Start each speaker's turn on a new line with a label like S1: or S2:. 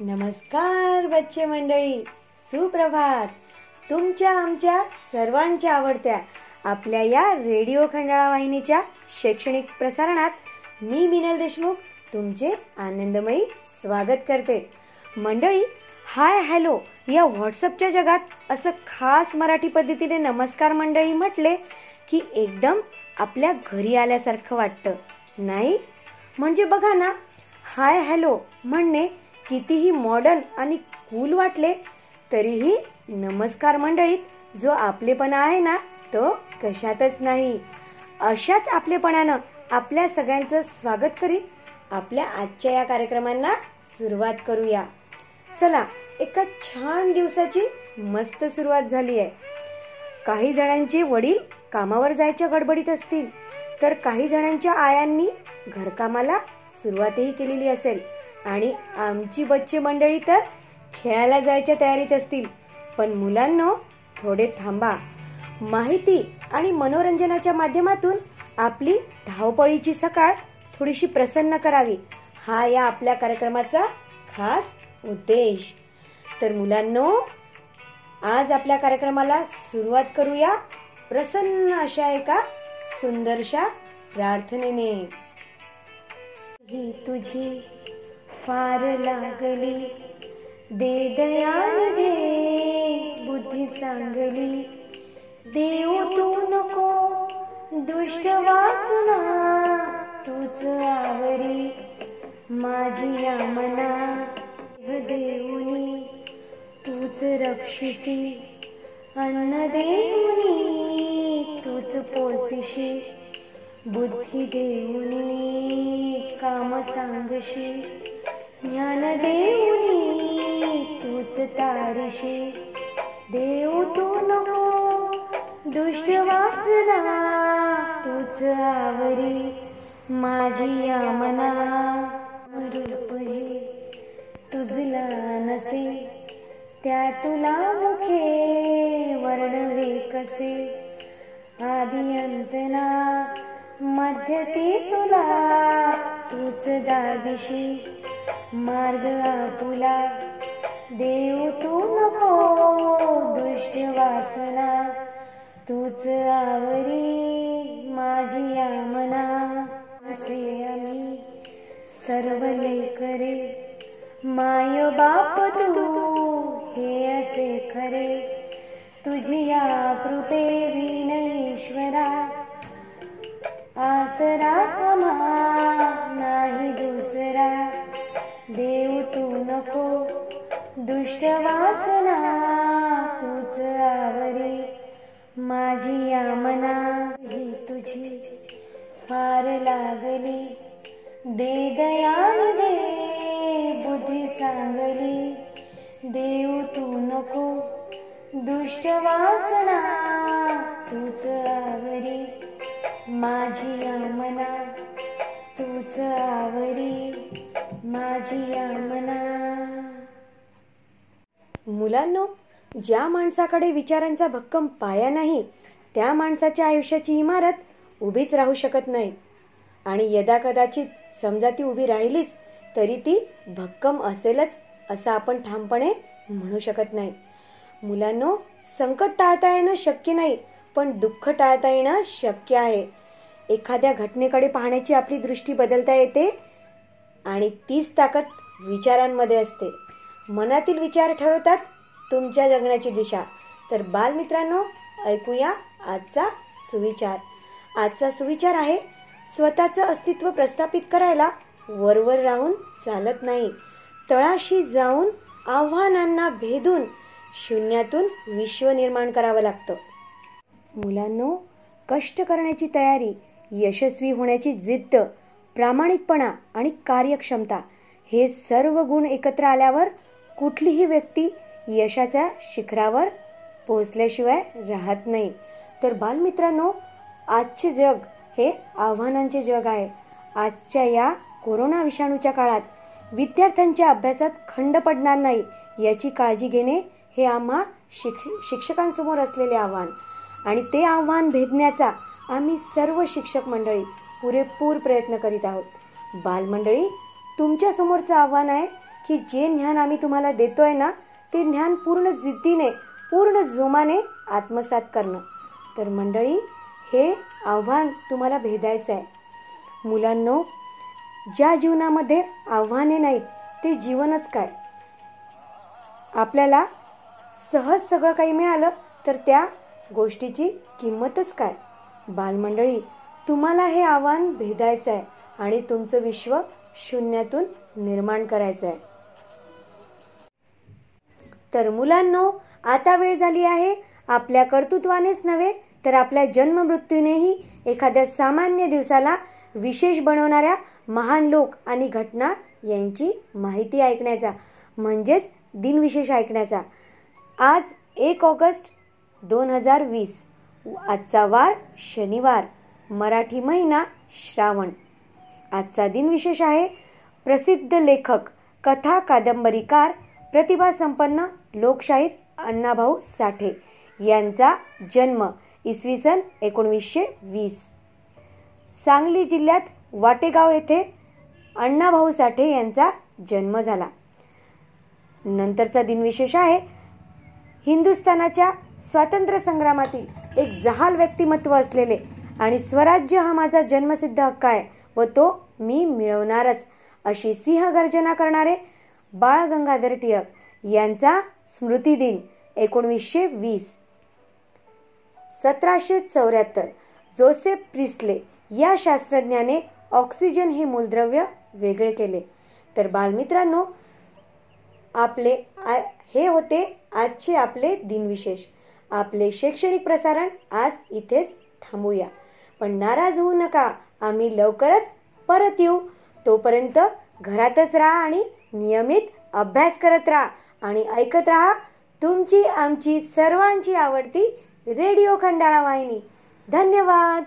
S1: नमस्कार बच्चे मंडळी. सुप्रभात. तुमच्या आमच्या सर्वांच्या आवडत्या आपल्या या रेडिओ खंडाळा वाहिनीच्या शैक्षणिक प्रसारणात मी मिनल देशमुख तुमचे आनंदमयी स्वागत करते. मंडळी हाय हॅलो या व्हॉट्सअपच्या जगात असं खास मराठी पद्धतीने नमस्कार मंडळी म्हटले की एकदम आपल्या घरी आल्यासारखं वाटतं नाही? म्हणजे बघा ना हाय हॅलो म्हणणे कितीही मॉडर्न आणि कूल वाटले तरीही नमस्कार मंडळीत जो आपलेपणा आहे ना तो कशातच नाही. अशाच आपलेपणानं आपल्या सगळ्यांचं स्वागत करीत आपल्या आजच्या या कार्यक्रमांना सुरुवात करूया. चला एका छान दिवसाची मस्त सुरुवात झाली आहे. काही जणांचे वडील कामावर जायच्या गडबडीत असतील तर काही जणांच्या आयांनी घरकामाला सुरुवातही केलेली असेल. आणि आमची बच्चे मंडळी तर खेळायला जायच्या तयारीत असतील. पण मुलांनो थोडे थांबा. माहिती आणि मनोरंजनाच्या माध्यमातून आपली धावपळीची सकाळ थोडीशी प्रसन्न करावी. हा या आपल्या कार्यक्रमाचा खास उद्देश. तर मुलांनो आज आपल्या कार्यक्रमाला सुरुवात करूया प्रसन्न अशा एका सुंदरशा प्रार्थनेने. ही तुझी फार लागली. दे दयान दे बुद्धी चांगली. देऊ तू नको दुष्ट वासना तूच आवरी. माझी या मना देऊनी. तूच रक्षिसी अन्न देऊनी. तूच पोसिशी बुद्धी देऊनी. काम सांगशी. ज्ञान देऊनी तूच तारशी. देऊ तू नको दुष्ट वासना तूच आवरी. माझी यामना रूप हे तुझला नसे. त्या तुला मुखे वर्णवे कसे. आदि अंतना मध्य ते तुला तूच दाबिशी मार्ग आपुला. देऊ तू नको दुष्ट वासना. तूच आवरी माझी या मना असे आम्ही सर्व लेकरे. माय बाप तू हे असे खरे. तुझ्या कृपे विण ईश्वरा. आसरा कमा नाही दुसरा. देव तू नको दुष्ट वासना तूच आवरी. माझी आमना ही तुझी फार लागली. दे दयान दे बुद्धी चांगली. देऊ तू नको दुष्ट वासना तूच आवरी. माझी आमना तूच आवरी. माझी मुलांनो ज्या माणसाकडे विचारांचा भक्कम पाया नाही त्या माणसाच्या आयुष्याची इमारत उभीच राहू शकत नाही. आणि यदा कदाचित समजा ती उभी राहिलीच तरी ती भक्कम असेलच असं आपण ठामपणे म्हणू शकत नाही. मुलांनो संकट टाळता येणं शक्य नाही पण दुःख टाळता येणं शक्य आहे. एखाद्या घटनेकडे पाहण्याची आपली दृष्टी बदलता येते आणि तीच ताकद विचारांमध्ये असते. मनातील विचार ठरवतात तुमच्या जगण्याची दिशा. तर बालमित्रांनो ऐकूया आजचा सुविचार. आजचा सुविचार आहे स्वतःचं अस्तित्व प्रस्थापित करायला वरवर राहून चालत नाही. तळाशी जाऊन आव्हानांना भेदून शून्यातून विश्व निर्माण करावं लागतं. मुलांनो कष्ट करण्याची तयारी यशस्वी होण्याची जिद्द प्रामाणिकपणा आणि कार्यक्षमता हे सर्व गुण एकत्र आल्यावर कुठलीही व्यक्ती यशाच्या शिखरावर पोहोचल्याशिवाय राहत नाही. तर बालमित्रांनो आजचे जग हे आव्हानांचे जग आहे. आजच्या या कोरोना विषाणूच्या काळात विद्यार्थ्यांच्या अभ्यासात खंड पडणार नाही याची काळजी घेणे हे आम्हा शिक शिक्षकांसमोर असलेले आव्हान. आणि ते आव्हान भेदण्याचा आम्ही सर्व शिक्षक मंडळी पुरेपूर प्रयत्न करीत आहोत. बालमंडळी तुमच्या समोरचं आव्हान आहे की जे ज्ञान आम्ही तुम्हाला देतोय ना ते ज्ञान पूर्ण जिद्दीने पूर्ण जोमाने आत्मसात करणं. तर मंडळी हे आव्हान तुम्हाला भेदायचं आहे. मुलांनो ज्या जीवनामध्ये आव्हाने नाहीत ते जीवनच काय? आपल्याला सहज सगळं काही मिळालं तर त्या गोष्टीची किंमतच काय? बालमंडळी तुम्हाला हे आव्हान भेदायचं आहे आणि तुमचं विश्व शून्यातून निर्माण करायचं आहे. तर मुलांनो आता वेळ झाली आहे आपल्या कर्तृत्वानेच नव्हे तर आपल्या जन्ममृत्यूनेही एखाद्या सामान्य दिवसाला विशेष बनवणाऱ्या महान लोक आणि घटना यांची माहिती ऐकण्याचा म्हणजेच दिनविशेष ऐकण्याचा. आज एक ऑगस्ट दोन हजार वीस आजचा वार शनिवार. मराठी महिना श्रावण. आजचा दिनविशेष आहे प्रसिद्ध लेखक कथा कादंबरीकार प्रतिभा संपन्न लोकशाहीर अण्णाभाऊ साठे यांचा जन्म इसवी सन एकोणवीसशे वीस. सांगली जिल्ह्यात वाटेगाव येथे अण्णाभाऊ साठे यांचा जन्म झाला. नंतरचा दिनविशेष आहे हिंदुस्थानाच्या स्वातंत्र्य संग्रामातील एक जहाल व्यक्तिमत्व असलेले आणि स्वराज्य हा माझा जन्मसिद्ध हक्क आहे व तो मी मिळवणारच अशी सिंह गर्जना करणारे बाळ गंगाधर टिळक यांचा स्मृती दिन एकोणवीसशे वीस. सतराशे चौऱ्याहत्तर जोसेफ प्रिस्ले या शास्त्रज्ञाने ऑक्सिजन हे मूलद्रव्य वेगळे केले. तर बालमित्रांनो आपले हे होते आजचे आपले दिनविशेष. आपले शैक्षणिक प्रसारण आज इथेच थांबूया. पण नाराज होऊ नका. आम्ही लवकरच परत येऊ. तोपर्यंत घरातच राहा आणि नियमित अभ्यास करत राहा आणि ऐकत राहा तुमची आमची सर्वांची आवडती रेडिओ खंडाळा वाहिनी. धन्यवाद!